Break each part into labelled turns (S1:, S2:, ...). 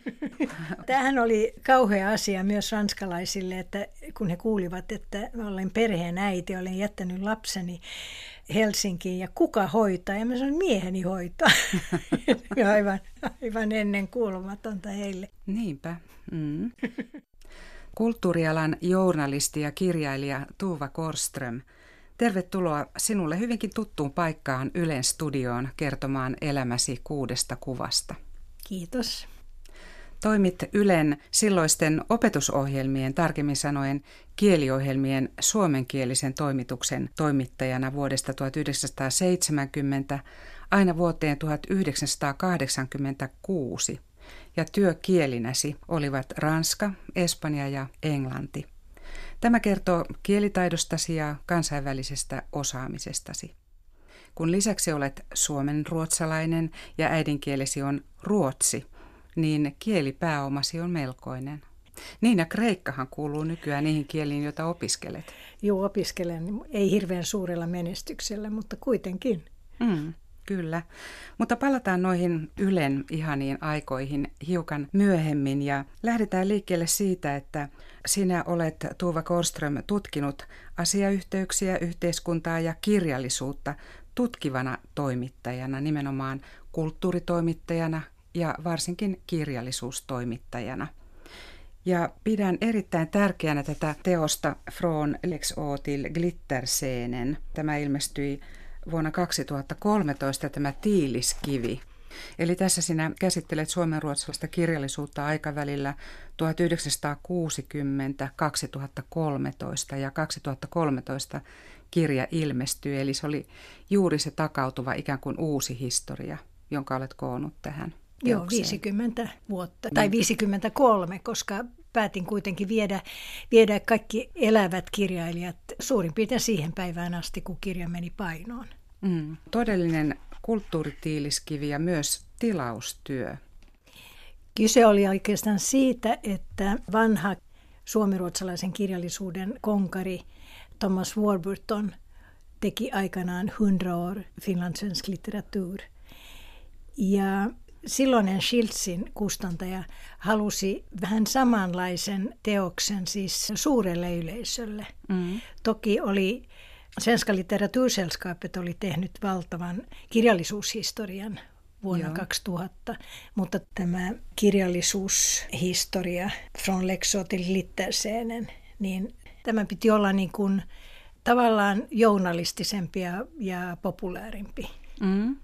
S1: Tämähän oli kauhea asia myös ranskalaisille, että kun he kuulivat, että olen perheen äiti, olen jättänyt lapseni Helsinkiin ja kuka hoitaa? Ja mä sanoin, mieheni hoitaa. aivan, aivan ennen kuulumatonta heille.
S2: Niinpä. Mm. Kulttuurialan journalisti ja kirjailija Tuva Korström, tervetuloa sinulle hyvinkin tuttuun paikkaan Ylen studioon kertomaan elämäsi kuudesta kuvasta.
S1: Kiitos.
S2: Toimit Ylen silloisten opetusohjelmien, tarkemmin sanoen kieliohjelmien suomenkielisen toimituksen toimittajana vuodesta 1970 aina vuoteen 1986 ja työkielinäsi olivat ranska, espanja ja englanti. Tämä kertoo kielitaidostasi ja kansainvälisestä osaamisestasi. Kun lisäksi olet suomen ruotsalainen ja äidinkielesi on ruotsi, niin kielipääomasi on melkoinen. Niin ja kreikkahan kuuluu nykyään niihin kieliin, joita opiskelet.
S1: Joo, opiskelen. Ei hirveän suurella menestyksellä, mutta kuitenkin.
S2: Mm. Kyllä, mutta palataan noihin Ylen ihaniin aikoihin hiukan myöhemmin ja lähdetään liikkeelle siitä, että sinä olet Tuuva Korström tutkinut asiayhteyksiä, yhteiskuntaa ja kirjallisuutta tutkivana toimittajana, nimenomaan kulttuuritoimittajana ja varsinkin kirjallisuustoimittajana. Ja pidän erittäin tärkeänä tätä teosta Från Lex Otil Glitterscenen. Tämä ilmestyi vuonna 2013 tämä Tiiliskivi. Eli tässä sinä käsittelet suomenruotsalaista kirjallisuutta aikavälillä 1960-2013 ja 2013 kirja ilmestyi, eli se oli juuri se takautuva ikään kuin uusi historia, jonka olet koonnut tähän.
S1: Teokseen. Joo, 50 vuotta, tai 53, koska päätin kuitenkin viedä, viedä kaikki elävät kirjailijat suurin piirtein siihen päivään asti, kun kirja meni painoon.
S2: Mm. Todellinen kulttuuritiiliskivi ja myös tilaustyö.
S1: Kyse oli oikeastaan siitä, että vanha suomiruotsalaisen kirjallisuuden konkari Thomas Warburton teki aikanaan 100 år finlandssvensk litteratur. Ja silloinen Schiltzin kustantaja halusi vähän samanlaisen teoksen siis suurelle yleisölle. Mm. Toki oli Svenska litteratursällskapet oli tehnyt valtavan kirjallisuushistorian vuonna Joo. 2000, mutta tämä kirjallisuushistoria Från Lexo till Litterscenen, niin tämä piti olla niin kuin tavallaan journalistisempi ja, ja populaarimpi. Mm.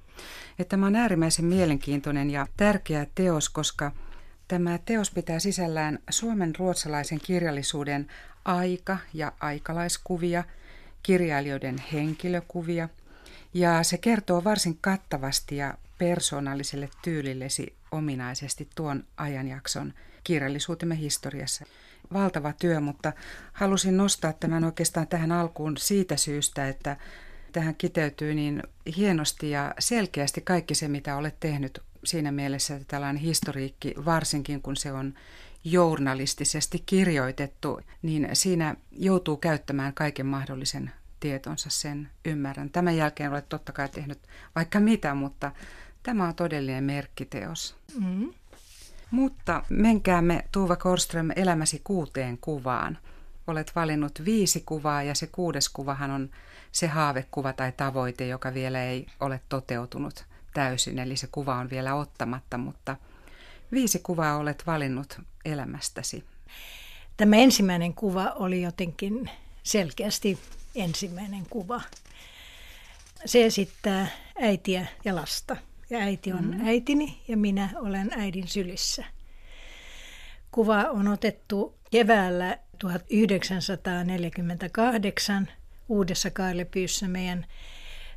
S2: Että tämä on äärimmäisen mielenkiintoinen ja tärkeä teos, koska tämä teos pitää sisällään suomen ruotsalaisen kirjallisuuden aika- ja aikalaiskuvia, kirjailijoiden henkilökuvia, ja se kertoo varsin kattavasti ja persoonalliselle tyylillesi ominaisesti tuon ajanjakson kirjallisuutemme historiassa. Valtava työ, mutta halusin nostaa tämän oikeastaan tähän alkuun siitä syystä, että tähän kiteytyy niin hienosti ja selkeästi kaikki se, mitä olet tehnyt siinä mielessä, että tällainen historiikki, varsinkin kun se on journalistisesti kirjoitettu, niin siinä joutuu käyttämään kaiken mahdollisen tietonsa, sen ymmärrän. Tämän jälkeen olet totta kai tehnyt vaikka mitä, mutta tämä on todellinen merkkiteos. Mm. Mutta menkäämme Tuuva Korström elämäsi kuuteen kuvaan. Olet valinnut viisi kuvaa ja se kuudes kuvahan on se haavekuva tai tavoite, joka vielä ei ole toteutunut täysin, eli se kuva on vielä ottamatta, mutta viisi kuvaa olet valinnut elämästäsi.
S1: Tämä ensimmäinen kuva oli jotenkin selkeästi ensimmäinen kuva. Se esittää äitiä ja lasta. Ja äiti on mm. äitini ja minä olen äidin sylissä. Kuva on otettu keväällä 1948 Uudessa Kailepyyssä meidän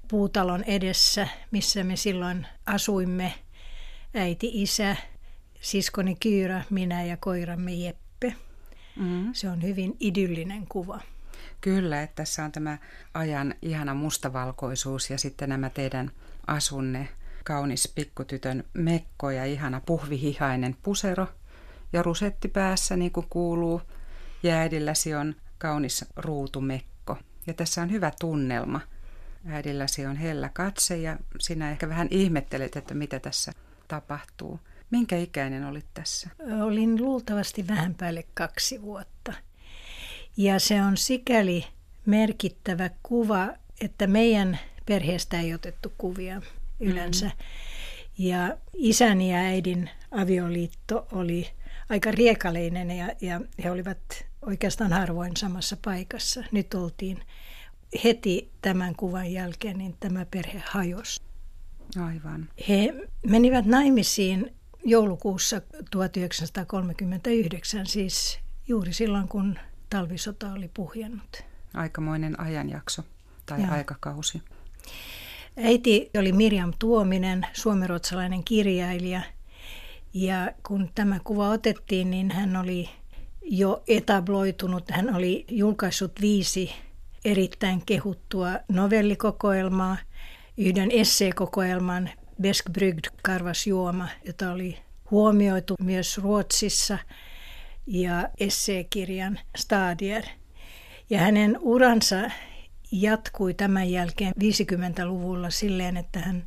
S1: puutalon edessä, missä me silloin asuimme. Äiti, isä, siskoni Kyyrä, minä ja koiramme Jeppe. Mm. Se on hyvin idyllinen kuva.
S2: Kyllä, että tässä on tämä ajan ihana mustavalkoisuus ja sitten nämä teidän asunne, kaunis pikkutytön mekko ja ihana puhvihihainen pusero ja rusetti päässä niin kuin kuuluu. Ja äidilläsi on kaunis ruutumekko. Ja tässä on hyvä tunnelma. Äidilläsi on hellä katse ja sinä ehkä vähän ihmettelet, että mitä tässä tapahtuu. Minkä ikäinen olit tässä?
S1: Olin luultavasti vähän päälle kaksi vuotta. Ja se on sikäli merkittävä kuva, että meidän perheestä ei otettu kuvia yleensä. Mm. Ja isäni ja äidin avioliitto oli aika riekaleinen ja, ja he olivat oikeastaan harvoin samassa paikassa. Nyt oltiin heti tämän kuvan jälkeen, niin tämä perhe hajosi.
S2: Aivan.
S1: He menivät naimisiin joulukuussa 1939, siis juuri silloin, kun talvisota oli puhjennut.
S2: Aikamoinen ajanjakso tai Joo. aikakausi.
S1: Äiti oli Mirjam Tuominen, suomenruotsalainen kirjailija. Ja kun tämä kuva otettiin, niin hän oli jo etabloitunut. Hän oli julkaissut viisi erittäin kehuttua novellikokoelmaa, yhden esseekokoelman Besk Brygd karvas juoma, jota oli huomioitu myös Ruotsissa, ja esseekirjan Stadier. Ja hänen uransa jatkui tämän jälkeen 50-luvulla silleen, että hän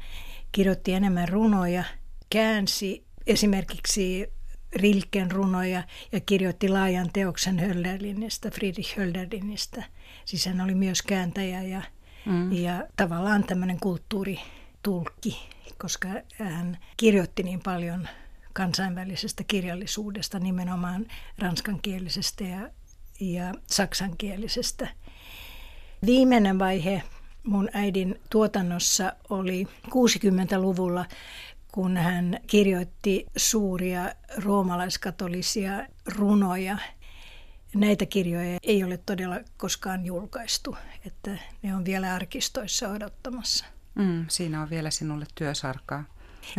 S1: kirjoitti enemmän runoja, käänsi esimerkiksi Rilken runoja ja kirjoitti laajan teoksen Hölderlinistä, Friedrich Hölderlinistä. Siis hän oli myös kääntäjä ja, mm. ja tavallaan tämmöinen kulttuuritulkki, koska hän kirjoitti niin paljon kansainvälisestä kirjallisuudesta, nimenomaan ranskankielisestä ja, ja saksankielisestä. Viimeinen vaihe mun äidin tuotannossa oli 60-luvulla, kun hän kirjoitti suuria roomalaiskatolisia runoja. Näitä kirjoja ei ole todella koskaan julkaistu, että ne on vielä arkistoissa odottamassa.
S2: Mm, siinä on vielä sinulle työsarkaa.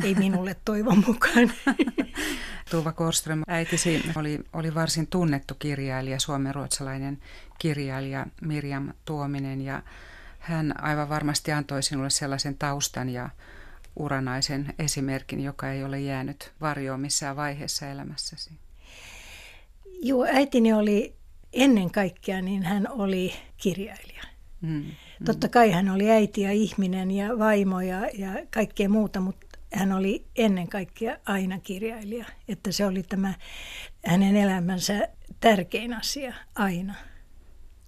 S1: Ei minulle toivon mukaan.
S2: Tuva Korström, äitisi oli, oli varsin tunnettu kirjailija, suomenruotsalainen kirjailija Mirjam Tuominen ja hän aivan varmasti antoi sinulle sellaisen taustan ja uranaisen esimerkin, joka ei ole jäänyt varjoon missään vaiheessa elämässäsi.
S1: Joo, äitini oli ennen kaikkea, niin hän oli kirjailija. Mm, mm. Totta kai hän oli äiti ja ihminen ja vaimo ja, ja kaikkea muuta, mutta hän oli ennen kaikkea aina kirjailija. Että se oli tämä hänen elämänsä tärkein asia aina.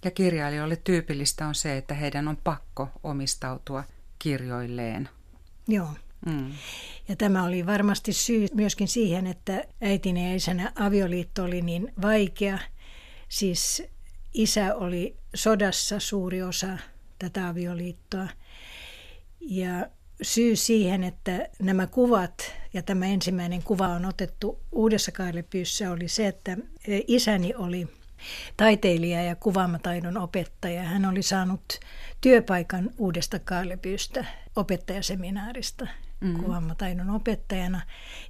S2: Ja kirjailijoille tyypillistä on se, että heidän on pakko omistautua kirjoilleen.
S1: Joo. Mm. Ja tämä oli varmasti syy myöskin siihen, että äitini ja isänä avioliitto oli niin vaikea. Siis isä oli sodassa suuri osa tätä avioliittoa. Ja syy siihen, että nämä kuvat ja tämä ensimmäinen kuva on otettu uudessa Kailepyyssä oli se, että isäni oli taiteilija ja kuvaamataidon opettaja. Hän oli saanut työpaikan uudesta Kailepyystä opettajaseminaarista mm. kuvaamataidon opettajana.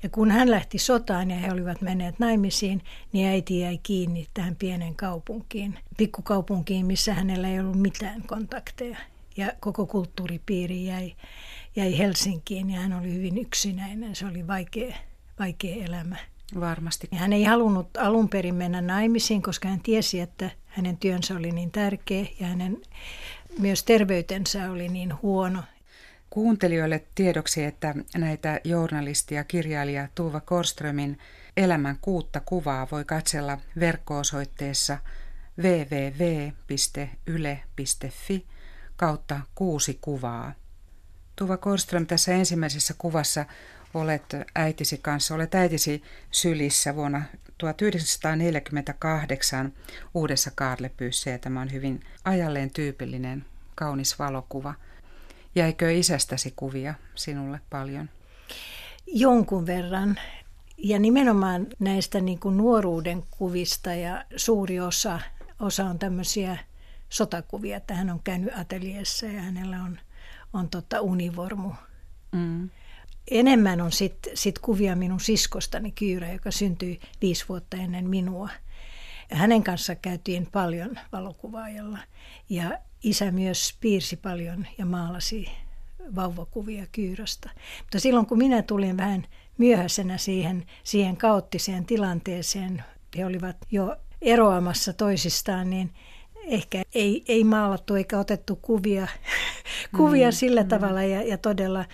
S1: Ja kun hän lähti sotaan ja he olivat menneet naimisiin, niin äiti jäi kiinni tähän pienen kaupunkiin, pikkukaupunkiin, missä hänellä ei ollut mitään kontakteja. Ja koko kulttuuripiiri jäi jäi Helsinkiin ja hän oli hyvin yksinäinen. Se oli vaikea, vaikea elämä.
S2: Varmasti.
S1: Ja hän ei halunnut alun perin mennä naimisiin, koska hän tiesi, että hänen työnsä oli niin tärkeä ja hänen myös terveytensä oli niin huono.
S2: Kuuntelijoille tiedoksi, että näitä journalistia kirjailija Tuva Korströmin elämän kuutta kuvaa voi katsella verkko-osoitteessa www.yle.fi kautta kuusi kuvaa. Tuva Korström, tässä ensimmäisessä kuvassa olet äitisi kanssa, olet äitisi sylissä vuonna 1948 uudessa Kaarlepyyssä ja tämä on hyvin ajalleen tyypillinen kaunis valokuva. Jäikö isästäsi kuvia sinulle paljon?
S1: Jonkun verran. Ja nimenomaan näistä niin kuin nuoruuden kuvista ja suuri osa, osa on tämmöisiä sotakuvia, että hän on käynyt ateljeessa ja hänellä on on tota univormu. Mm. Enemmän on sitten sit kuvia minun siskostani Kyyrä, joka syntyi viisi vuotta ennen minua. Hänen kanssa käytiin paljon valokuvaajalla. Ja isä myös piirsi paljon ja maalasi vauvakuvia Kyyröstä. Mutta silloin kun minä tulin vähän myöhäisenä siihen, siihen kaoottiseen tilanteeseen, he olivat jo eroamassa toisistaan, niin ehkä ei, ei maalattu eikä otettu kuvia, kuvia mm, sillä mm. tavalla ja, ja todella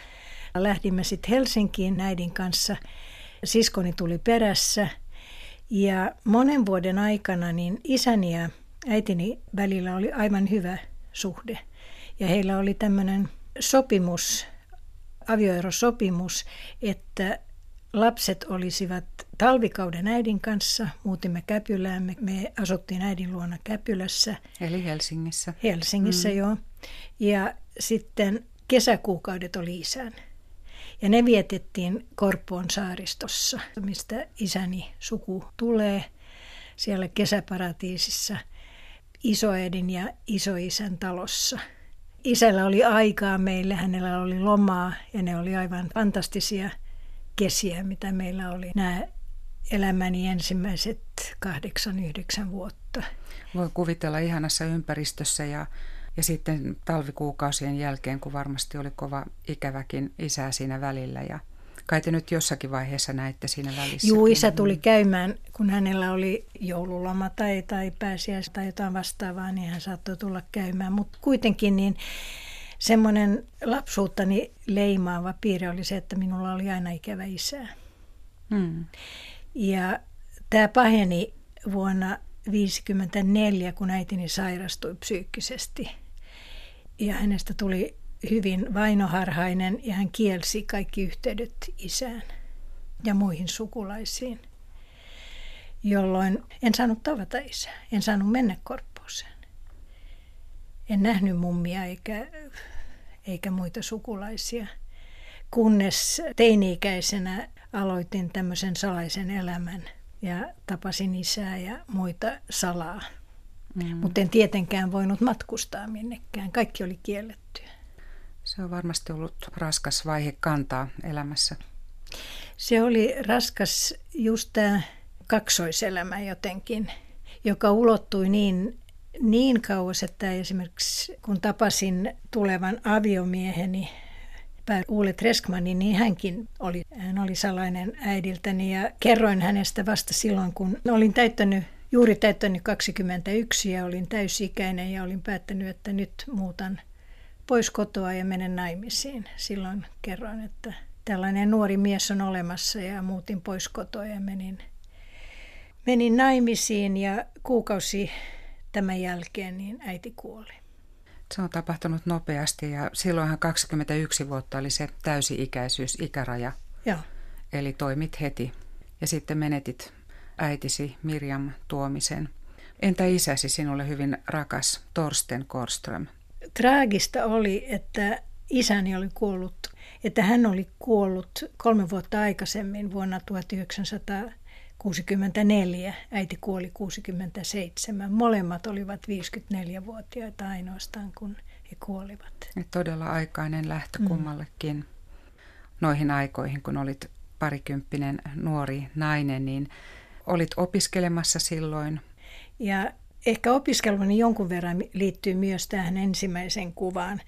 S1: lähdimme sitten Helsinkiin näidin kanssa. siskoni tuli perässä ja monen vuoden aikana niin isäni ja äitini välillä oli aivan hyvä suhde. Ja heillä oli tämmöinen sopimus, avioerosopimus, että lapset olisivat talvikauden äidin kanssa. Muutimme Käpylään, me, me asuttiin äidin luona Käpylässä.
S2: Eli Helsingissä.
S1: Helsingissä, mm. joo. Ja sitten kesäkuukaudet oli isän. Ja ne vietettiin Korpoon saaristossa, mistä isäni suku tulee, siellä kesäparatiisissa isoäidin ja isoisän talossa. Isällä oli aikaa meille, hänellä oli lomaa ja ne oli aivan fantastisia kesiä, mitä meillä oli. Nämä elämäni ensimmäiset kahdeksan, yhdeksän vuotta.
S2: Voi kuvitella ihanassa ympäristössä ja ja sitten talvikuukausien jälkeen, kun varmasti oli kova ikäväkin isää siinä välillä ja kai te nyt jossakin vaiheessa näitte siinä välissä.
S1: Joo, isä tuli käymään, kun hänellä oli joululoma tai, tai pääsiäis tai jotain vastaavaa, niin hän saattoi tulla käymään. Mutta kuitenkin niin semmoinen lapsuuttani leimaava piirre oli se, että minulla oli aina ikävä isä. Hmm. Ja tämä paheni vuonna 1954, kun äitini sairastui psyykkisesti – ja hänestä tuli hyvin vainoharhainen ja hän kielsi kaikki yhteydet isään ja muihin sukulaisiin, jolloin en saanut tavata isää, en saanut mennä korppooseen. En nähnyt mummia eikä, eikä muita sukulaisia, kunnes teini-ikäisenä aloitin tämmöisen salaisen elämän ja tapasin isää ja muita salaa. Mm. Mutta en tietenkään voinut matkustaa minnekään. Kaikki oli kiellettyä.
S2: Se on varmasti ollut raskas vaihe kantaa elämässä.
S1: Se oli raskas just tämä kaksoiselämä jotenkin, joka ulottui niin, niin kauas, että esimerkiksi kun tapasin tulevan aviomieheni, Pär Uule Treskmanin, niin hänkin oli, hän oli salainen äidiltäni ja kerroin hänestä vasta silloin, kun olin täyttänyt juuri täyttänyt 21 ja olin täysikäinen ja olin päättänyt, että nyt muutan pois kotoa ja menen naimisiin. Silloin kerroin, että tällainen nuori mies on olemassa ja muutin pois kotoa ja menin, menin naimisiin ja kuukausi tämän jälkeen niin äiti kuoli.
S2: Se on tapahtunut nopeasti ja silloinhan 21 vuotta oli se täysi-ikäisyys, ikäraja.
S1: Joo.
S2: Eli toimit heti ja sitten menetit äitisi Mirjam Tuomisen. Entä isäsi sinulle hyvin rakas Torsten Korström?
S1: Traagista oli, että isäni oli kuollut, että hän oli kuollut kolme vuotta aikaisemmin vuonna 1964. Äiti kuoli 67. Molemmat olivat 54-vuotiaita ainoastaan, kun he kuolivat.
S2: Ja todella aikainen lähtö mm. kummallekin. Noihin aikoihin, kun olit parikymppinen nuori nainen, niin olit opiskelemassa silloin.
S1: Ja ehkä opiskeluni jonkun verran liittyy myös tähän ensimmäiseen kuvaan,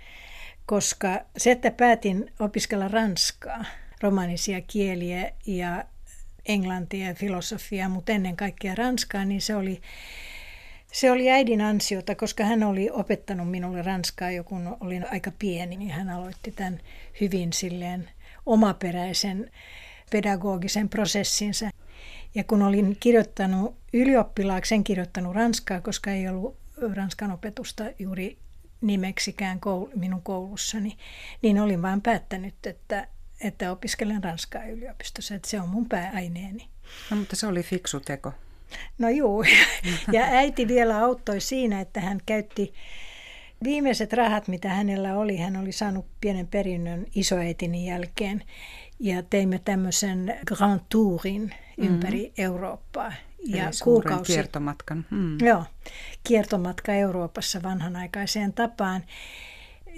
S1: koska se, että päätin opiskella ranskaa, romanisia kieliä ja englantia ja filosofiaa, mutta ennen kaikkea ranskaa, niin se oli, se oli äidin ansiota, koska hän oli opettanut minulle ranskaa jo kun olin aika pieni, niin hän aloitti tämän hyvin silleen omaperäisen pedagogisen prosessinsa. Ja kun olin kirjoittanut ylioppilaaksi, en kirjoittanut ranskaa, koska ei ollut ranskan opetusta juuri nimeksikään koul- minun koulussani, niin olin vain päättänyt, että, että opiskelen ranskaa yliopistossa, että se on mun pääaineeni.
S2: No, mutta se oli fiksu teko.
S1: No juu, ja äiti vielä auttoi siinä, että hän käytti viimeiset rahat, mitä hänellä oli, hän oli saanut pienen perinnön isoäitini jälkeen, ja teimme tämmöisen Grand Tourin ympäri mm-hmm. Eurooppaa.
S2: Ja Eli kuukausi, kiertomatkan.
S1: Mm. Joo, kiertomatka Euroopassa vanhanaikaiseen tapaan.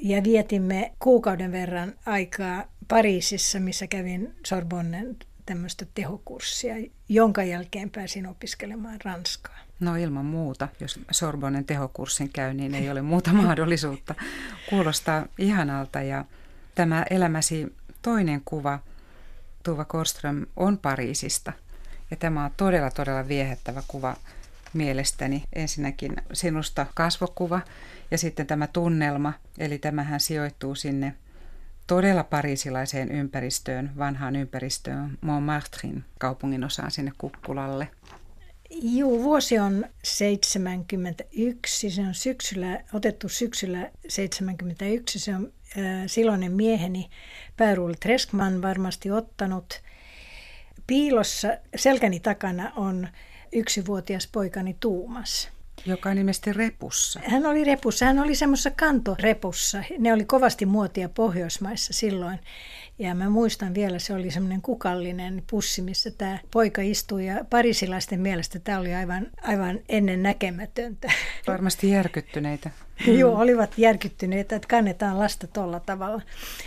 S1: Ja vietimme kuukauden verran aikaa Pariisissa, missä kävin Sorbonnen tämmöistä tehokurssia, jonka jälkeen pääsin opiskelemaan ranskaa.
S2: No ilman muuta, jos Sorbonnen tehokurssin käy, niin ei ole muuta mahdollisuutta. Kuulostaa ihanalta ja tämä elämäsi toinen kuva, Tuva Korström, on Pariisista. Ja tämä on todella, todella viehättävä kuva mielestäni. Ensinnäkin sinusta kasvokuva ja sitten tämä tunnelma, eli tämähän sijoittuu sinne todella parisilaiseen ympäristöön, vanhaan ympäristöön, Montmartrin kaupungin osaan sinne Kukkulalle.
S1: Joo, vuosi on 71. Se on syksyllä, otettu syksyllä 71. Se on silloinen mieheni Päärul Treskman varmasti ottanut. Piilossa selkäni takana on yksivuotias poikani Tuumas.
S2: Joka on ilmeisesti repussa.
S1: Hän oli repussa. Hän oli semmoisessa kantorepussa. Ne oli kovasti muotia Pohjoismaissa silloin. Ja mä muistan vielä, se oli semmoinen kukallinen pussi, missä tämä poika istui. Ja parisilaisten mielestä tämä oli aivan, aivan ennen näkemätöntä.
S2: Varmasti järkyttyneitä.
S1: Mm. Joo, olivat järkyttyneitä, että kannetaan lasta tuolla tavalla.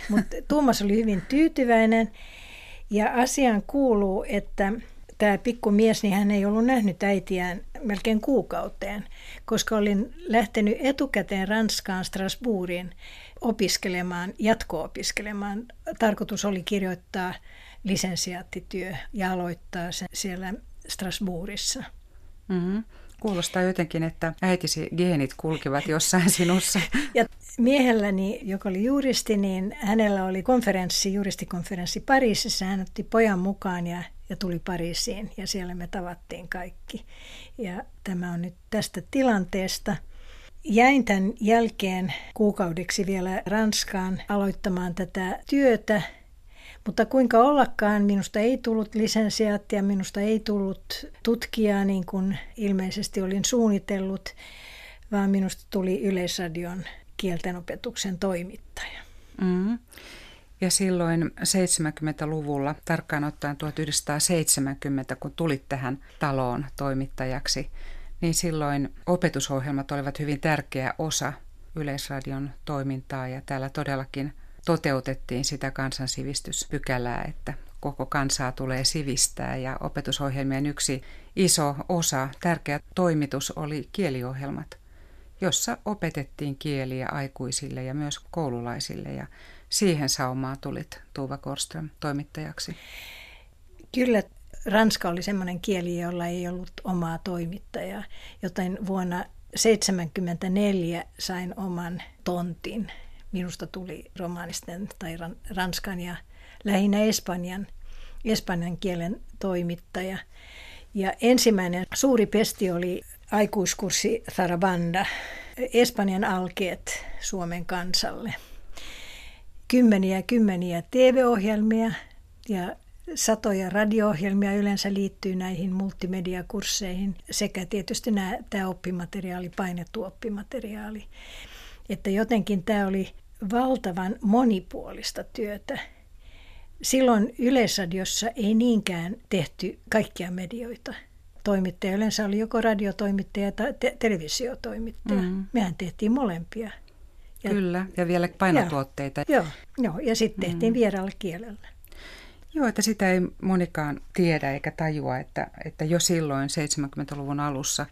S1: Mutta Tuomas oli hyvin tyytyväinen. Ja asiaan kuuluu, että tämä pikkumies, niin hän ei ollut nähnyt äitiään melkein kuukauteen, koska olin lähtenyt etukäteen Ranskaan Strasbourgin opiskelemaan, jatko-opiskelemaan. Tarkoitus oli kirjoittaa lisensiaattityö ja aloittaa sen siellä Strasbourgissa.
S2: Mm-hmm. Kuulostaa jotenkin, että äitisi geenit kulkivat jossain sinussa.
S1: Ja miehelläni, joka oli juristi, niin hänellä oli konferenssi, juristikonferenssi Pariisissa. Hän otti pojan mukaan ja, ja tuli Pariisiin ja siellä me tavattiin kaikki. Ja tämä on nyt tästä tilanteesta. Jäin tämän jälkeen kuukaudeksi vielä Ranskaan aloittamaan tätä työtä mutta kuinka ollakaan, minusta ei tullut lisensiaattia, minusta ei tullut tutkijaa niin kuin ilmeisesti olin suunnitellut, vaan minusta tuli Yleisradion kieltenopetuksen toimittaja.
S2: Mm. Ja silloin 70-luvulla, tarkkaan ottaen 1970, kun tulit tähän taloon toimittajaksi, niin silloin opetusohjelmat olivat hyvin tärkeä osa Yleisradion toimintaa ja täällä todellakin toteutettiin sitä kansansivistyspykälää, että koko kansaa tulee sivistää. Ja opetusohjelmien yksi iso osa, tärkeä toimitus oli kieliohjelmat, jossa opetettiin kieliä aikuisille ja myös koululaisille. Ja siihen saumaan tulit Tuuva Korström toimittajaksi.
S1: Kyllä Ranska oli semmoinen kieli, jolla ei ollut omaa toimittajaa, joten vuonna 1974 sain oman tontin minusta tuli romaanisten tai ranskan ja lähinnä espanjan, espanjan kielen toimittaja. Ja ensimmäinen suuri pesti oli aikuiskurssi Zarabanda, Espanjan alkeet Suomen kansalle. Kymmeniä kymmeniä TV-ohjelmia ja satoja radio-ohjelmia yleensä liittyy näihin multimediakursseihin sekä tietysti nämä, tämä oppimateriaali, painettu oppimateriaali. Että jotenkin tämä oli valtavan monipuolista työtä. Silloin Yleisradiossa ei niinkään tehty kaikkia medioita. Toimittaja yleensä oli joko radiotoimittaja tai te- televisiotoimittaja. Mm. Mehän tehtiin molempia.
S2: Ja, Kyllä, ja vielä painotuotteita.
S1: Joo, joo ja sitten tehtiin mm. vieraalla kielellä.
S2: Joo, että sitä ei monikaan tiedä eikä tajua, että, että jo silloin 70-luvun alussa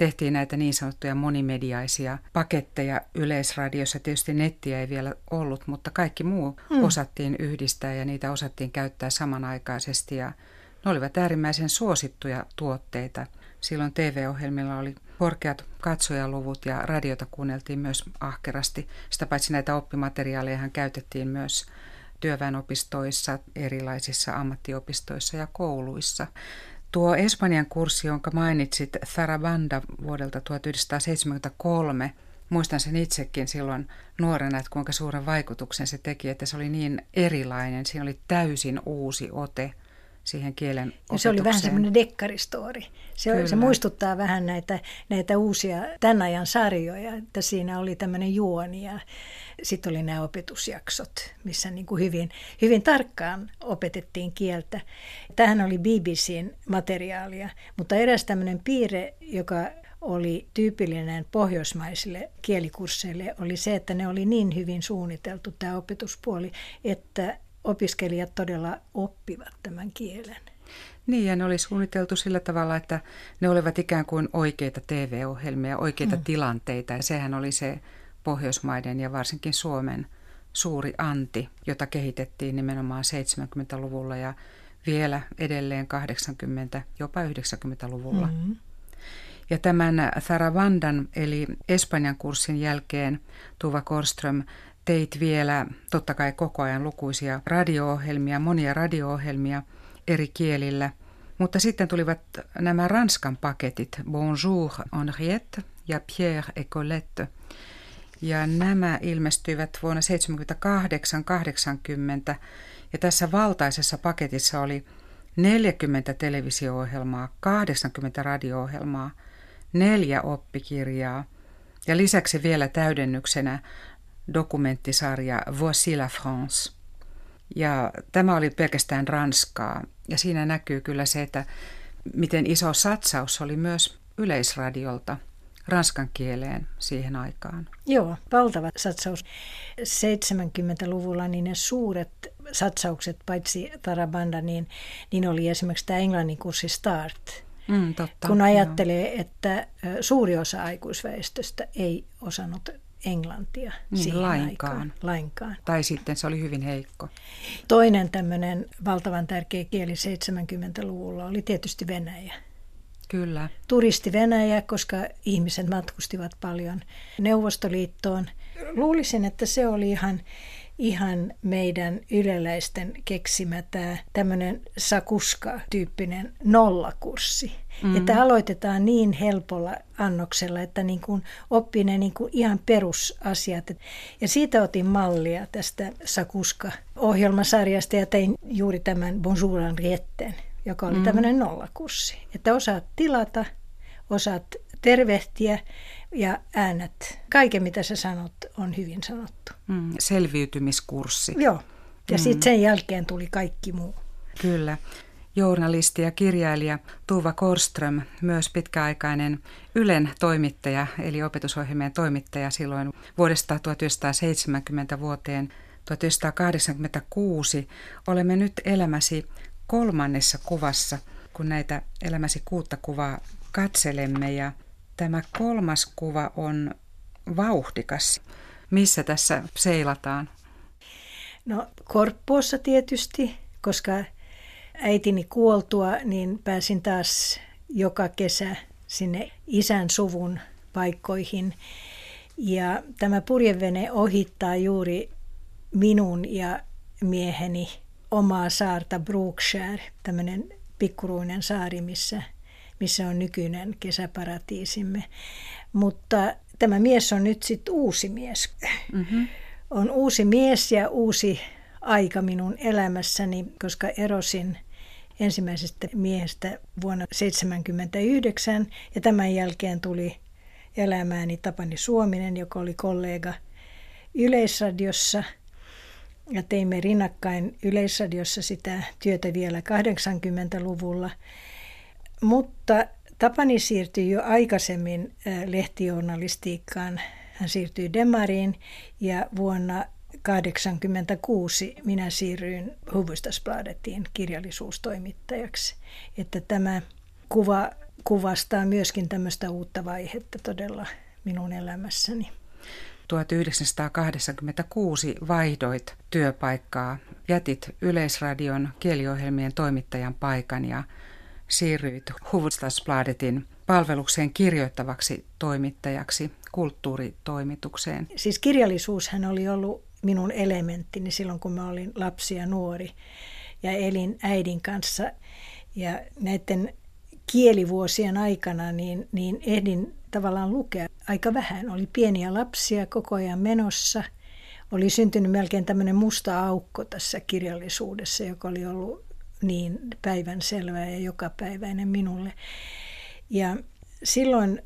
S2: tehtiin näitä niin sanottuja monimediaisia paketteja yleisradiossa. Tietysti nettiä ei vielä ollut, mutta kaikki muu mm. osattiin yhdistää ja niitä osattiin käyttää samanaikaisesti ja ne olivat äärimmäisen suosittuja tuotteita. Silloin TV-ohjelmilla oli korkeat katsojaluvut ja radiota kuunneltiin myös ahkerasti. Sitä paitsi näitä oppimateriaaleja käytettiin myös työväenopistoissa, erilaisissa ammattiopistoissa ja kouluissa. Tuo Espanjan kurssi, jonka mainitsit, Zarabanda vuodelta 1973, muistan sen itsekin silloin nuorena, että kuinka suuren vaikutuksen se teki, että se oli niin erilainen. Siinä oli täysin uusi ote siihen kielen opetukseen.
S1: Se oli vähän semmoinen dekkaristori. Se, se muistuttaa vähän näitä, näitä uusia tämän ajan sarjoja, että siinä oli tämmöinen juoni ja sitten oli nämä opetusjaksot, missä niin kuin hyvin, hyvin tarkkaan opetettiin kieltä. Tähän oli BBCn materiaalia, mutta eräs tämmöinen piirre, joka oli tyypillinen pohjoismaisille kielikursseille, oli se, että ne oli niin hyvin suunniteltu, tämä opetuspuoli, että opiskelijat todella oppivat tämän kielen.
S2: Niin, ja ne oli suunniteltu sillä tavalla, että ne olivat ikään kuin oikeita TV-ohjelmia, oikeita mm. tilanteita. Ja sehän oli se Pohjoismaiden ja varsinkin Suomen suuri anti, jota kehitettiin nimenomaan 70-luvulla ja vielä edelleen 80, jopa 90-luvulla. Mm-hmm. Ja tämän Tharavandan eli Espanjan kurssin jälkeen Tuva Korström teit vielä totta kai koko ajan lukuisia radio-ohjelmia, monia radio-ohjelmia eri kielillä. Mutta sitten tulivat nämä Ranskan paketit, Bonjour Henriette ja Pierre et Colette. Ja nämä ilmestyivät vuonna 78-80 ja tässä valtaisessa paketissa oli 40 televisio-ohjelmaa, 80 radio-ohjelmaa, neljä oppikirjaa ja lisäksi vielä täydennyksenä dokumenttisarja Voici la France. Ja tämä oli pelkästään Ranskaa. Ja siinä näkyy kyllä se, että miten iso satsaus oli myös yleisradiolta ranskan kieleen siihen aikaan.
S1: Joo, valtava satsaus. 70-luvulla niin ne suuret satsaukset, paitsi Tarabanda, niin, niin oli esimerkiksi tämä englannin kurssi Start.
S2: Mm, totta,
S1: Kun ajattelee, joo. että suuri osa aikuisväestöstä ei osannut englantia niin, siihen lainkaan. Aikaan. lainkaan.
S2: Tai sitten se oli hyvin heikko.
S1: Toinen tämmöinen valtavan tärkeä kieli 70-luvulla oli tietysti Venäjä.
S2: Kyllä.
S1: Turisti Venäjä, koska ihmiset matkustivat paljon Neuvostoliittoon. Luulisin, että se oli ihan ihan meidän yleläisten keksimä tämä tämmöinen sakuska-tyyppinen nollakurssi. Mm-hmm. Että aloitetaan niin helpolla annoksella, että niin kuin oppii ne niin kuin ihan perusasiat. Ja siitä otin mallia tästä sakuska-ohjelmasarjasta ja tein juuri tämän Bonjour Henrietten, joka oli mm-hmm. tämmöinen nollakurssi. Että osaat tilata, osaat tervehtiä ja äänet. Kaiken, mitä sä sanot, on hyvin sanottu.
S2: Mm, selviytymiskurssi.
S1: Joo. Ja mm. sitten sen jälkeen tuli kaikki muu.
S2: Kyllä. Journalisti ja kirjailija Tuva Korström, myös pitkäaikainen Ylen toimittaja, eli opetusohjelmien toimittaja silloin vuodesta 1970 vuoteen 1986. Olemme nyt elämäsi kolmannessa kuvassa, kun näitä elämäsi kuutta kuvaa katselemme ja Tämä kolmas kuva on vauhdikas. Missä tässä seilataan?
S1: No Korppoossa tietysti, koska äitini kuoltua, niin pääsin taas joka kesä sinne isän suvun paikkoihin. Ja tämä purjevene ohittaa juuri minun ja mieheni omaa saarta Brookshire, tämmöinen pikkuruinen saari, missä missä on nykyinen kesäparatiisimme. Mutta tämä mies on nyt sitten uusi mies. Mm-hmm. On uusi mies ja uusi aika minun elämässäni, koska erosin ensimmäisestä miehestä vuonna 1979 ja tämän jälkeen tuli elämääni Tapani Suominen, joka oli kollega Yleisradiossa ja teimme rinnakkain Yleisradiossa sitä työtä vielä 80-luvulla. Mutta Tapani siirtyi jo aikaisemmin lehtijournalistiikkaan. Hän siirtyi Demariin ja vuonna 1986 minä siirryin Hufvudstadsbladetiin kirjallisuustoimittajaksi. Että tämä kuva kuvastaa myöskin tämmöistä uutta vaihetta todella minun elämässäni.
S2: 1986 vaihdoit työpaikkaa, jätit Yleisradion kieliohjelmien toimittajan paikan ja siirryit Hufvudstadsbladetin palvelukseen kirjoittavaksi toimittajaksi kulttuuritoimitukseen.
S1: Siis kirjallisuushan oli ollut minun elementtini silloin, kun mä olin lapsi ja nuori ja elin äidin kanssa. Ja näiden kielivuosien aikana niin, niin ehdin tavallaan lukea aika vähän. Oli pieniä lapsia koko ajan menossa. Oli syntynyt melkein tämmöinen musta aukko tässä kirjallisuudessa, joka oli ollut niin päivän selvää ja jokapäiväinen minulle. Ja silloin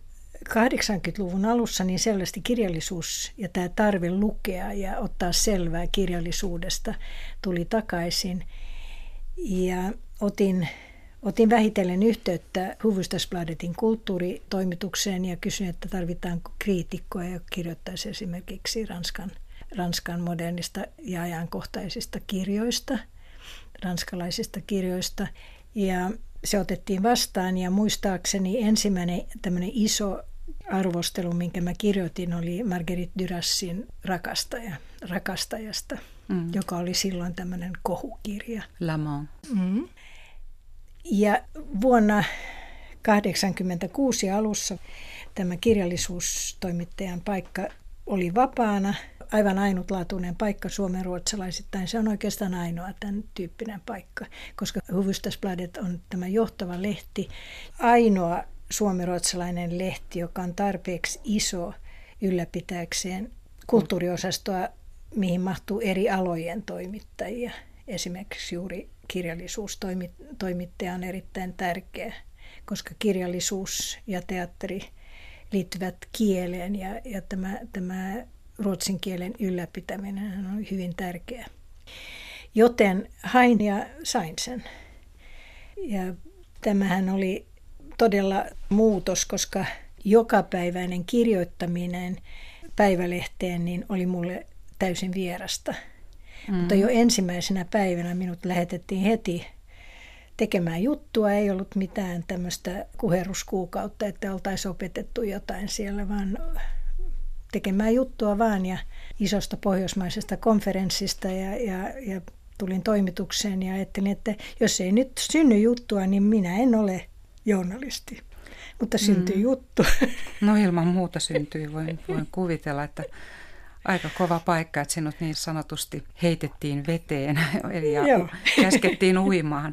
S1: 80-luvun alussa niin selvästi kirjallisuus ja tämä tarve lukea ja ottaa selvää kirjallisuudesta tuli takaisin. Ja otin, otin vähitellen yhteyttä Hufvudstadsbladetin kulttuuritoimitukseen ja kysyin, että tarvitaanko kriitikkoa, joka kirjoittaisi esimerkiksi Ranskan, Ranskan modernista ja ajankohtaisista kirjoista – ranskalaisista kirjoista. Ja se otettiin vastaan ja muistaakseni ensimmäinen tämmöinen iso arvostelu, minkä mä kirjoitin, oli Marguerite Durassin rakastaja, rakastajasta, mm. joka oli silloin tämmöinen kohukirja.
S2: Lamont.
S1: Mm. Ja vuonna 1986 alussa tämä kirjallisuustoimittajan paikka oli vapaana aivan ainutlaatuinen paikka suomen ruotsalaisittain. Se on oikeastaan ainoa tämän tyyppinen paikka, koska Hufvudstadsbladet on tämä johtava lehti, ainoa suomenruotsalainen lehti, joka on tarpeeksi iso ylläpitääkseen kulttuuriosastoa, mihin mahtuu eri alojen toimittajia. Esimerkiksi juuri kirjallisuustoimittaja on erittäin tärkeä, koska kirjallisuus ja teatteri liittyvät kieleen ja, ja tämä, tämä ruotsin kielen ylläpitäminen on hyvin tärkeä. Joten hain ja sain sen. Ja tämähän oli todella muutos, koska jokapäiväinen kirjoittaminen päivälehteen niin oli mulle täysin vierasta. Mm. Mutta jo ensimmäisenä päivänä minut lähetettiin heti tekemään juttua. Ei ollut mitään tämmöistä kuheruskuukautta, että oltaisiin opetettu jotain siellä, vaan tekemään juttua vaan ja isosta pohjoismaisesta konferenssista ja, ja, ja tulin toimitukseen ja ajattelin, että jos ei nyt synny juttua, niin minä en ole journalisti. Mutta syntyi mm. juttu.
S2: No ilman muuta syntyi. Voin, voin kuvitella, että aika kova paikka, että sinut niin sanotusti heitettiin veteen eli ja käskettiin uimaan.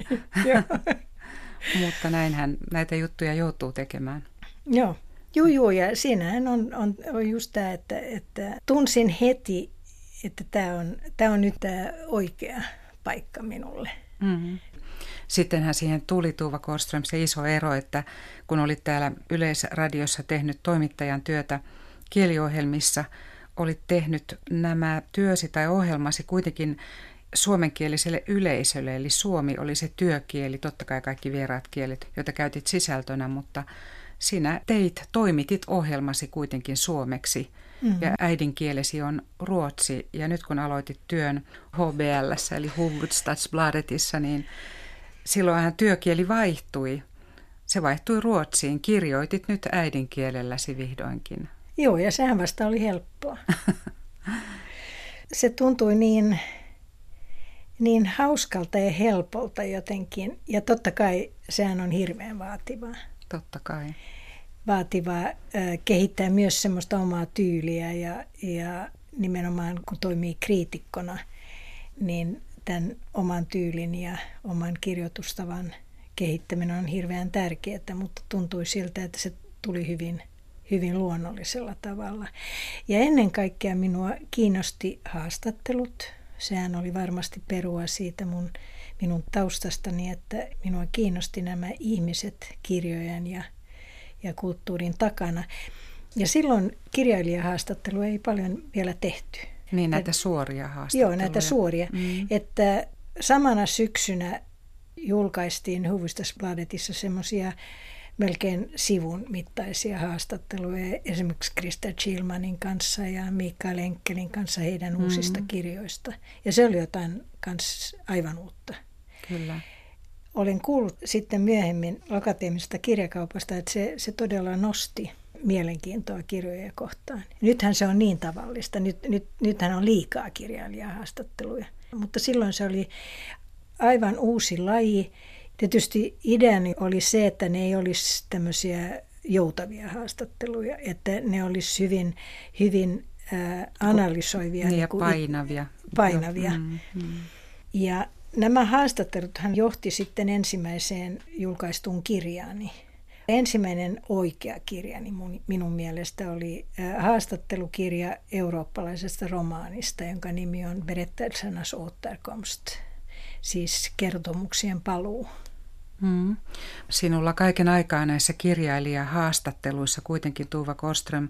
S2: Mutta näinhän näitä juttuja joutuu tekemään.
S1: Joo. Joo, joo, ja siinähän on, on, on just tämä, että, että tunsin heti, että tämä on, tämä on nyt tämä oikea paikka minulle. Mm-hmm.
S2: Sittenhän siihen tuli Tuuva Korström se iso ero, että kun olit täällä Yleisradiossa tehnyt toimittajan työtä kieliohjelmissa, olit tehnyt nämä työsi tai ohjelmasi kuitenkin suomenkieliselle yleisölle, eli suomi oli se työkieli, totta kai kaikki vieraat kielet, joita käytit sisältönä, mutta sinä teit, toimitit ohjelmasi kuitenkin suomeksi mm-hmm. ja äidinkielesi on ruotsi. Ja nyt kun aloitit työn HBL, eli Hufvudstadsbladetissa, niin silloinhan työkieli vaihtui. Se vaihtui ruotsiin. Kirjoitit nyt äidinkielelläsi vihdoinkin.
S1: Joo, ja sehän vasta oli helppoa. se tuntui niin, niin hauskalta ja helpolta jotenkin. Ja totta kai sehän on hirveän vaativaa.
S2: Totta kai.
S1: Vaativaa äh, kehittää myös semmoista omaa tyyliä ja, ja nimenomaan kun toimii kriitikkona, niin tämän oman tyylin ja oman kirjoitustavan kehittäminen on hirveän tärkeää, mutta tuntui siltä, että se tuli hyvin, hyvin luonnollisella tavalla. Ja ennen kaikkea minua kiinnosti haastattelut. Sehän oli varmasti perua siitä mun, minun taustastani, että minua kiinnosti nämä ihmiset kirjojen ja, ja kulttuurin takana. Ja silloin kirjailijahaastattelu ei paljon vielä tehty.
S2: Niin näitä suoria haastatteluja.
S1: Joo, näitä suoria. Mm. Että samana syksynä julkaistiin Hufvudstadsbladetissa semmoisia melkein sivun mittaisia haastatteluja esimerkiksi Krista Chilmanin kanssa ja Mikael Enkelin kanssa heidän mm. uusista kirjoista. Ja se oli jotain kans aivan uutta.
S2: Kyllä.
S1: Olen kuullut sitten myöhemmin akateemisesta kirjakaupasta, että se, se todella nosti mielenkiintoa kirjoja kohtaan. Nythän se on niin tavallista. Nyt, nyt, nythän on liikaa kirjailijahaastatteluja. Mutta silloin se oli aivan uusi laji. Tietysti ideani oli se, että ne ei olisi tämmöisiä joutavia haastatteluja, että ne olisi hyvin, hyvin äh, analysoivia.
S2: Niin ja niin painavia.
S1: Painavia. Mm, mm. Ja nämä haastatteluthan johti sitten ensimmäiseen julkaistuun kirjaani. Ensimmäinen oikea kirjani mun, minun mielestä oli haastattelukirja eurooppalaisesta romaanista, jonka nimi on Berättelsernas återkomst, siis kertomuksien paluu.
S2: Mm. Sinulla kaiken aikaa näissä kirjailijahaastatteluissa kuitenkin Tuva Koström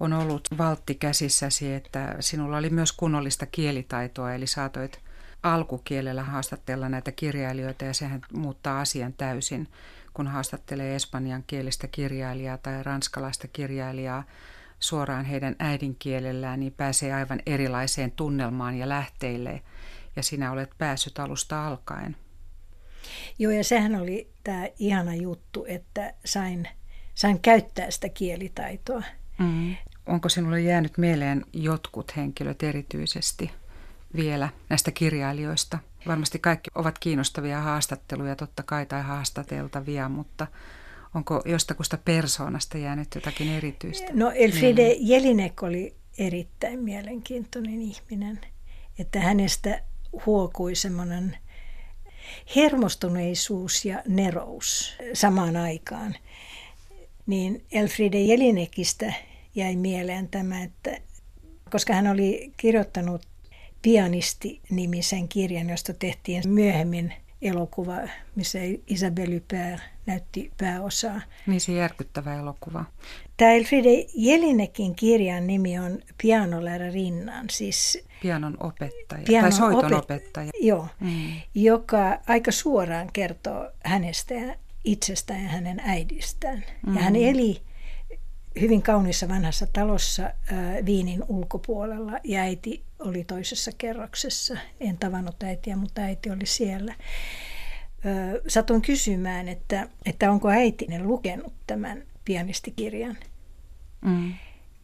S2: on ollut valtti käsissäsi, että sinulla oli myös kunnollista kielitaitoa, eli saatoit alkukielellä haastatella näitä kirjailijoita ja sehän muuttaa asian täysin kun haastattelee espanjan kielistä kirjailijaa tai ranskalaista kirjailijaa suoraan heidän äidinkielellään, niin pääsee aivan erilaiseen tunnelmaan ja lähteille. Ja sinä olet päässyt alusta alkaen.
S1: Joo, ja sehän oli tämä ihana juttu, että sain, sain käyttää sitä kielitaitoa. Mm.
S2: Onko sinulle jäänyt mieleen jotkut henkilöt erityisesti vielä näistä kirjailijoista? Varmasti kaikki ovat kiinnostavia haastatteluja totta kai tai haastateltavia, mutta onko jostakusta persoonasta jäänyt jotakin erityistä?
S1: No Elfriede Jelinek oli erittäin mielenkiintoinen ihminen, että hänestä huokui semmoinen hermostuneisuus ja nerous samaan aikaan. Niin Elfriede Jelinekistä jäi mieleen tämä, että koska hän oli kirjoittanut Pianisti-nimisen kirjan, josta tehtiin myöhemmin elokuva, missä Isabelle Huppert näytti pääosaa.
S2: Niin se järkyttävä elokuva.
S1: Tämä Elfriede Jelinekin kirjan nimi on Pianoläärä rinnan, siis
S2: pianon opettaja pianon tai soiton opet- opettaja.
S1: Joo, mm. joka aika suoraan kertoo hänestä ja itsestään ja hänen äidistään. Mm. Ja hän eli hyvin kauniissa vanhassa talossa äh, Viinin ulkopuolella ja äiti oli toisessa kerroksessa. En tavannut äitiä, mutta äiti oli siellä. Satuin kysymään, että, että onko äitinen lukenut tämän pianistikirjan. Mm.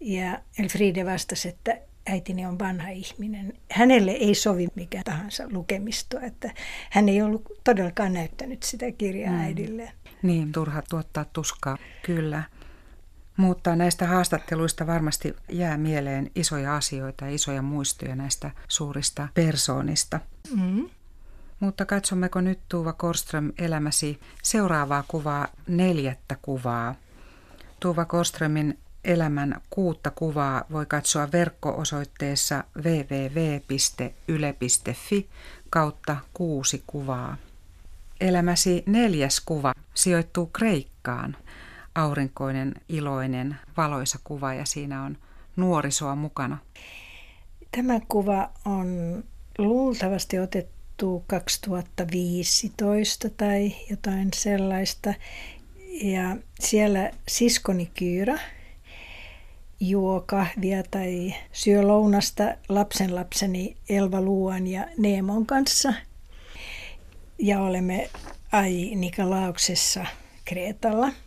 S1: Ja Elfriede vastasi, että äitini on vanha ihminen. Hänelle ei sovi mikä tahansa lukemisto, että hän ei ollut todellakaan näyttänyt sitä kirjaa mm. äidilleen.
S2: Niin, turha tuottaa tuskaa, kyllä. Mutta näistä haastatteluista varmasti jää mieleen isoja asioita ja isoja muistoja näistä suurista persoonista. Mm. Mutta katsommeko nyt Tuuva Korström elämäsi seuraavaa kuvaa, neljättä kuvaa. Tuuva Korströmin elämän kuutta kuvaa voi katsoa verkko-osoitteessa www.yle.fi kautta kuusi kuvaa. Elämäsi neljäs kuva sijoittuu Kreikkaan – aurinkoinen, iloinen, valoisa kuva ja siinä on nuorisoa mukana.
S1: Tämä kuva on luultavasti otettu 2015 tai jotain sellaista. Ja siellä siskoni Kyyrä juo kahvia tai syö lounasta lapsenlapseni Elva Luuan ja Neemon kanssa. Ja olemme Ai Nikalauksessa Kreetalla –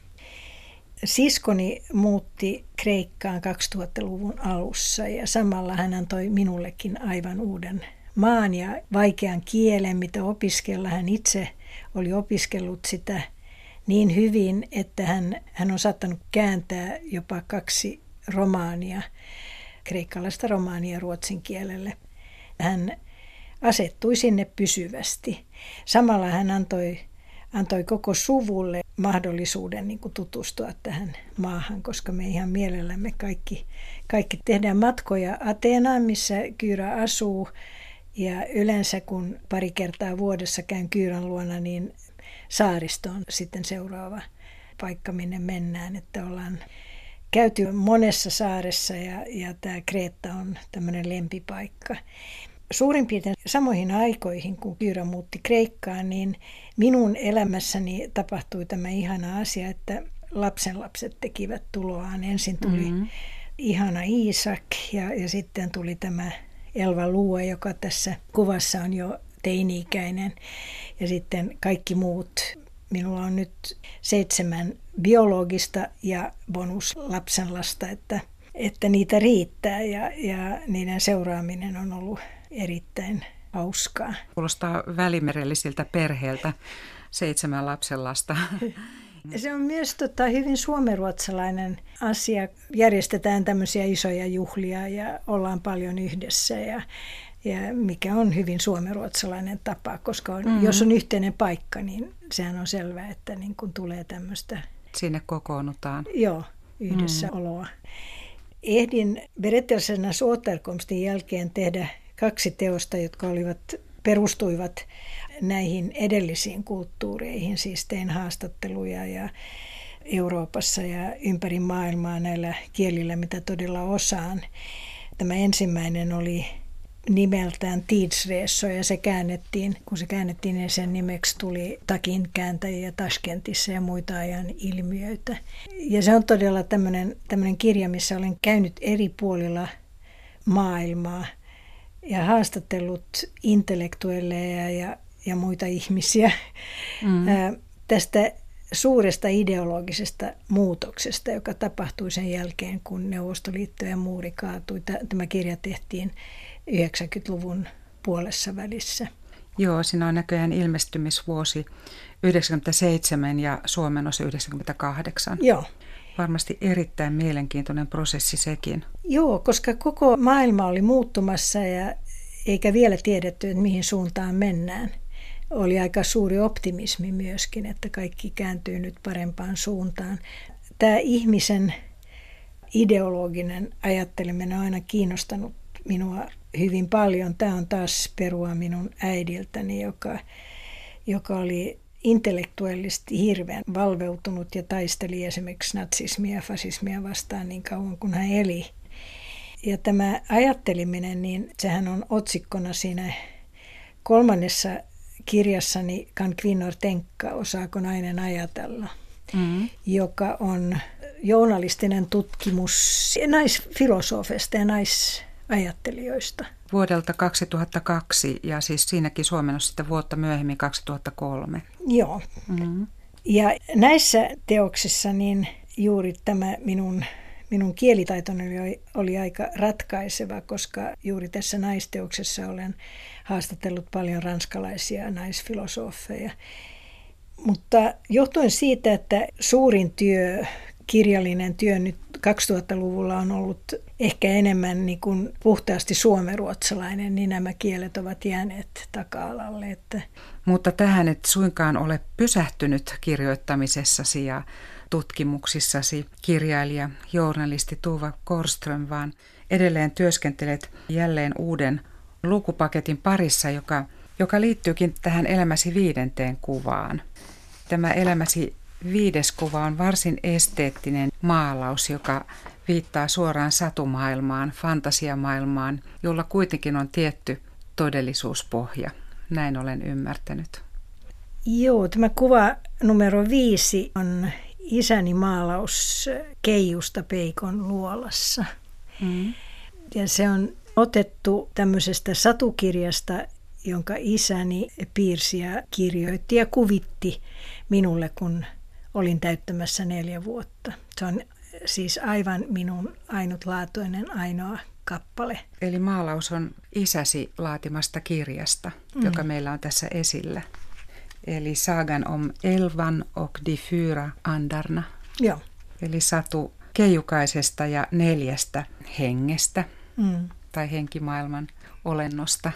S1: Siskoni muutti Kreikkaan 2000-luvun alussa ja samalla hän antoi minullekin aivan uuden maan ja vaikean kielen, mitä opiskella. Hän itse oli opiskellut sitä niin hyvin, että hän, hän on saattanut kääntää jopa kaksi romaania, kreikkalaista romaania ruotsin kielelle. Hän asettui sinne pysyvästi. Samalla hän antoi antoi koko suvulle mahdollisuuden niin kuin tutustua tähän maahan, koska me ihan mielellämme kaikki, kaikki tehdään matkoja Ateenaan, missä Kyyrä asuu. Ja yleensä kun pari kertaa vuodessa käyn Kyyrän luona, niin saaristo on sitten seuraava paikka, minne mennään. Että ollaan käyty monessa saaressa ja, ja tämä Kreetta on tämmöinen lempipaikka suurin piirtein samoihin aikoihin, kun Kyyrä muutti Kreikkaan, niin minun elämässäni tapahtui tämä ihana asia, että lapsenlapset tekivät tuloaan. Ensin tuli mm-hmm. ihana Iisak ja, ja sitten tuli tämä Elva Lue, joka tässä kuvassa on jo teini-ikäinen. Ja sitten kaikki muut. Minulla on nyt seitsemän biologista ja bonus lapsenlasta, että, että niitä riittää ja, ja niiden seuraaminen on ollut erittäin hauskaa.
S2: Kuulostaa välimerellisiltä perheeltä, seitsemän lapsen lasta.
S1: Se on myös tota, hyvin suomenruotsalainen asia. Järjestetään tämmöisiä isoja juhlia ja ollaan paljon yhdessä ja, ja mikä on hyvin suomenruotsalainen tapa, koska on, mm-hmm. jos on yhteinen paikka, niin sehän on selvää, että niin kun tulee tämmöistä...
S2: Sinne kokoonnutaan.
S1: Joo, yhdessä mm. oloa. Ehdin Berettelsenäs återkomstin jälkeen tehdä kaksi teosta, jotka olivat, perustuivat näihin edellisiin kulttuureihin, siis tein haastatteluja ja Euroopassa ja ympäri maailmaa näillä kielillä, mitä todella osaan. Tämä ensimmäinen oli nimeltään Tidsreso ja se käännettiin, kun se käännettiin, niin sen nimeksi tuli takin kääntäjiä Taskentissa ja muita ajan ilmiöitä. Ja se on todella tämmöinen, tämmöinen kirja, missä olen käynyt eri puolilla maailmaa – ja haastatellut intellektuelleja ja, ja muita ihmisiä mm. tästä suuresta ideologisesta muutoksesta, joka tapahtui sen jälkeen, kun Neuvostoliitto ja muuri kaatui. Tämä kirja tehtiin 90-luvun puolessa välissä.
S2: Joo, siinä on näköjään ilmestymisvuosi 97 ja Suomen osa 98.
S1: Joo.
S2: Varmasti erittäin mielenkiintoinen prosessi sekin.
S1: Joo, koska koko maailma oli muuttumassa ja eikä vielä tiedetty, että mihin suuntaan mennään. Oli aika suuri optimismi myöskin, että kaikki kääntyy nyt parempaan suuntaan. Tämä ihmisen ideologinen ajatteleminen on aina kiinnostanut minua hyvin paljon. Tämä on taas perua minun äidiltäni, joka, joka oli intellektuellisesti hirveän valveutunut ja taisteli esimerkiksi natsismia ja fasismia vastaan niin kauan kuin hän eli. Ja tämä ajatteliminen, niin sehän on otsikkona siinä kolmannessa kirjassani Kan kvinnor tenkka, osaako nainen ajatella, mm-hmm. joka on journalistinen tutkimus naisfilosofista ja naisajattelijoista.
S2: Vuodelta 2002 ja siis siinäkin on sitten vuotta myöhemmin 2003.
S1: Joo. Mm-hmm. Ja näissä teoksissa niin juuri tämä minun minun kielitaitoni oli, oli aika ratkaiseva, koska juuri tässä naisteoksessa olen haastatellut paljon ranskalaisia naisfilosofeja. Mutta johtuen siitä, että suurin työ, kirjallinen työ nyt 2000-luvulla on ollut ehkä enemmän niin kuin puhtaasti suomeruotsalainen, niin nämä kielet ovat jääneet taka-alalle. Että...
S2: Mutta tähän et suinkaan ole pysähtynyt kirjoittamisessasi ja tutkimuksissasi kirjailija, journalisti Tuva Korström, vaan edelleen työskentelet jälleen uuden lukupaketin parissa, joka, joka liittyykin tähän elämäsi viidenteen kuvaan. Tämä elämäsi viides kuva on varsin esteettinen maalaus, joka viittaa suoraan satumaailmaan, fantasiamaailmaan, jolla kuitenkin on tietty todellisuuspohja. Näin olen ymmärtänyt.
S1: Joo, tämä kuva numero viisi on isäni maalaus Keijusta Peikon luolassa. Mm. Ja se on otettu tämmöisestä satukirjasta, jonka isäni piirsi ja kirjoitti ja kuvitti minulle, kun olin täyttämässä neljä vuotta. Se on siis aivan minun ainutlaatuinen ainoa kappale.
S2: Eli maalaus on isäsi laatimasta kirjasta, mm. joka meillä on tässä esillä. Eli Sagan om Elvan och de fyra andarna.
S1: Joo.
S2: Eli satu keijukaisesta ja neljästä hengestä mm. tai henkimaailman olennosta.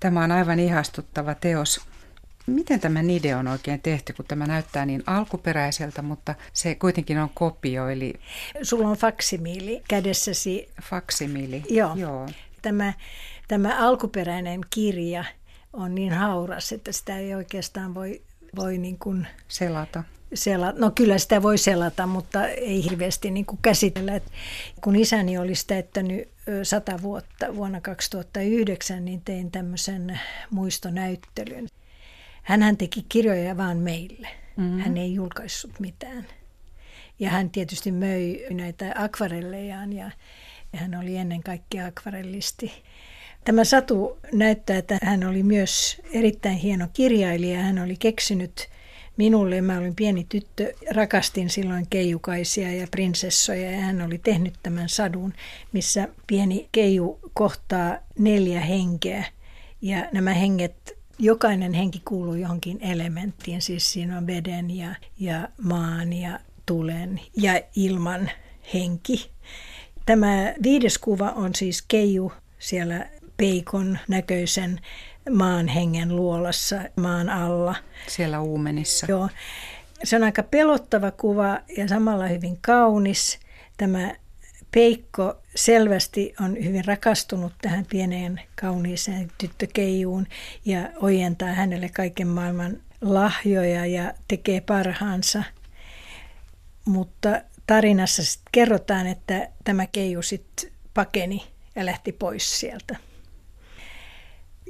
S2: Tämä on aivan ihastuttava teos. Miten tämä nide on oikein tehty, kun tämä näyttää niin alkuperäiseltä, mutta se kuitenkin on kopio, eli...
S1: Sulla on faksimiili kädessäsi.
S2: Faksimiili,
S1: joo. joo. Tämä, tämä alkuperäinen kirja on niin hauras, että sitä ei oikeastaan voi, voi niin kuin
S2: selata.
S1: Sela, no kyllä sitä voi selata, mutta ei hirveästi niin kuin käsitellä. Et kun isäni olisi täyttänyt sata vuotta vuonna 2009, niin tein tämmöisen muistonäyttelyn. Hän teki kirjoja vaan meille. Mm-hmm. Hän ei julkaissut mitään. Ja hän tietysti möi näitä akvarellejaan ja, ja hän oli ennen kaikkea akvarellisti. Tämä Satu näyttää, että hän oli myös erittäin hieno kirjailija. Hän oli keksinyt minulle, mä olin pieni tyttö, rakastin silloin keijukaisia ja prinsessoja ja hän oli tehnyt tämän sadun, missä pieni keiju kohtaa neljä henkeä ja nämä henget jokainen henki kuuluu johonkin elementtiin, siis siinä on veden ja, ja maan ja tulen ja ilman henki. Tämä viides kuva on siis keiju siellä peikon näköisen maan hengen luolassa maan alla.
S2: Siellä uumenissa.
S1: Joo. Se on aika pelottava kuva ja samalla hyvin kaunis. Tämä Peikko selvästi on hyvin rakastunut tähän pieneen kauniiseen tyttökeijuun ja ojentaa hänelle kaiken maailman lahjoja ja tekee parhaansa. Mutta tarinassa kerrotaan, että tämä keiju sitten pakeni ja lähti pois sieltä.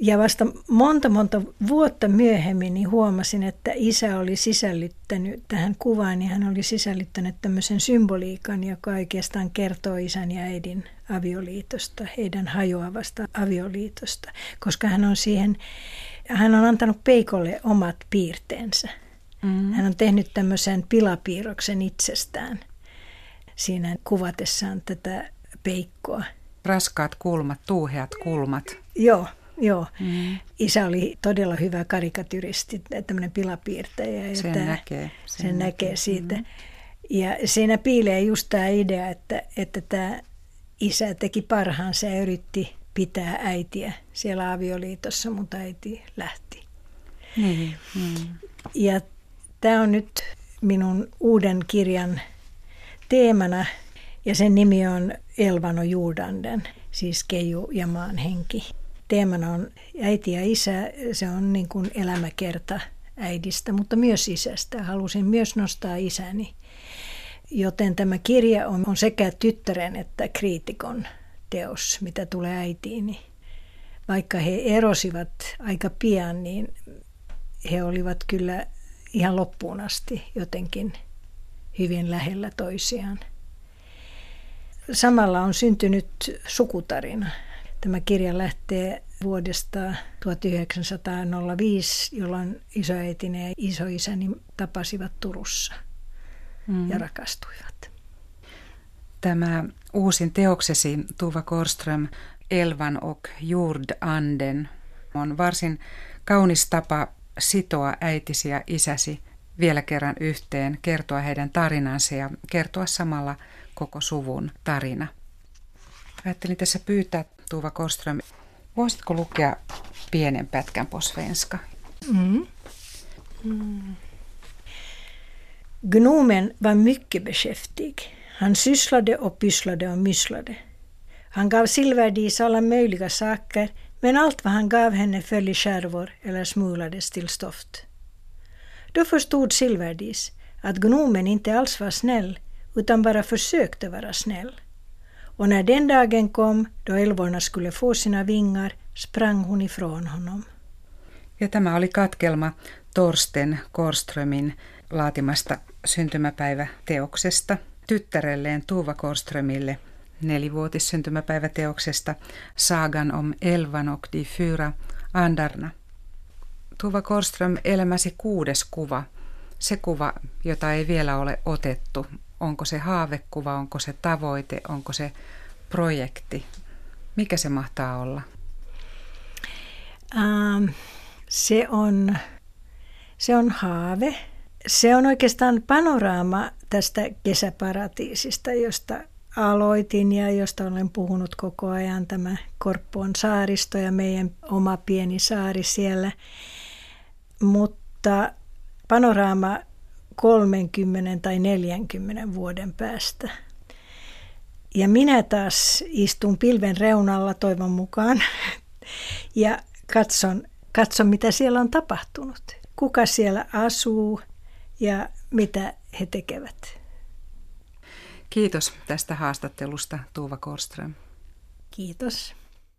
S1: Ja vasta monta monta vuotta myöhemmin niin huomasin, että isä oli sisällyttänyt tähän kuvaan, niin hän oli sisällyttänyt tämmöisen symboliikan, joka oikeastaan kertoo isän ja äidin avioliitosta, heidän hajoavasta avioliitosta, koska hän on siihen, hän on antanut Peikolle omat piirteensä. Mm. Hän on tehnyt tämmöisen pilapiirroksen itsestään siinä kuvatessaan tätä Peikkoa.
S2: Raskaat kulmat, tuuheat kulmat.
S1: Joo, Joo. Mm. Isä oli todella hyvä karikatyristi, tämmöinen pilapiirtäjä.
S2: Sen että näkee.
S1: Sen, sen näkee siitä. Mm. Ja siinä piilee just tämä idea, että, että tämä isä teki parhaansa ja yritti pitää äitiä siellä avioliitossa, mutta äiti lähti.
S2: Niin, niin.
S1: Ja tämä on nyt minun uuden kirjan teemana ja sen nimi on Elvano Juudanden, siis Keiju ja maan henki. Teemana on äiti ja isä, se on niin kuin elämäkerta äidistä, mutta myös isästä. Halusin myös nostaa isäni. Joten tämä kirja on, on sekä tyttären että kriitikon teos, mitä tulee äitiini. Vaikka he erosivat aika pian, niin he olivat kyllä ihan loppuun asti jotenkin hyvin lähellä toisiaan. Samalla on syntynyt sukutarina. Tämä kirja lähtee vuodesta 1905, jolloin isoäitini ja isoisäni tapasivat Turussa mm. ja rakastuivat.
S2: Tämä uusin teoksesi, Tuva Korström, Elvan och Jordanden, on varsin kaunis tapa sitoa äitisi ja isäsi vielä kerran yhteen, kertoa heidän tarinansa ja kertoa samalla koko suvun tarina. Ajattelin tässä pyytää Tuva Korström, voisitko lukea pienen pätkän på svenska? Mm.
S1: Mm. Gnomen var mycket beskäftig. Han sysslade och pysslade och mysslade. Han gav Silverdis alla möjliga saker men allt vad han gav henne föll i skärvor eller smulades till stoft. Då förstod Silverdis att gnomen inte alls var snäll utan bara försökte vara snäll. Och när den dagen kom då älvorna skulle få sina vingar sprang hon ifrån honom.
S2: Ja tämä oli katkelma Torsten Korströmin laatimasta syntymäpäiväteoksesta tyttärelleen Tuva Korströmille nelivuotissyntymäpäiväteoksesta Sagan om Elvan och de fyra andarna. Tuva Korström, elämäsi kuudes kuva, se kuva, jota ei vielä ole otettu. Onko se haavekuva, onko se tavoite, onko se projekti? Mikä se mahtaa olla?
S1: Um, se, on, se on haave. Se on oikeastaan panoraama tästä kesäparatiisista, josta aloitin ja josta olen puhunut koko ajan, tämä Korppoon saaristo ja meidän oma pieni saari siellä. Mutta panoraama 30 tai 40 vuoden päästä. Ja minä taas istun pilven reunalla toivon mukaan ja katson, katson mitä siellä on tapahtunut. Kuka siellä asuu ja mitä he tekevät.
S2: Kiitos tästä haastattelusta Tuuva Korström.
S1: Kiitos.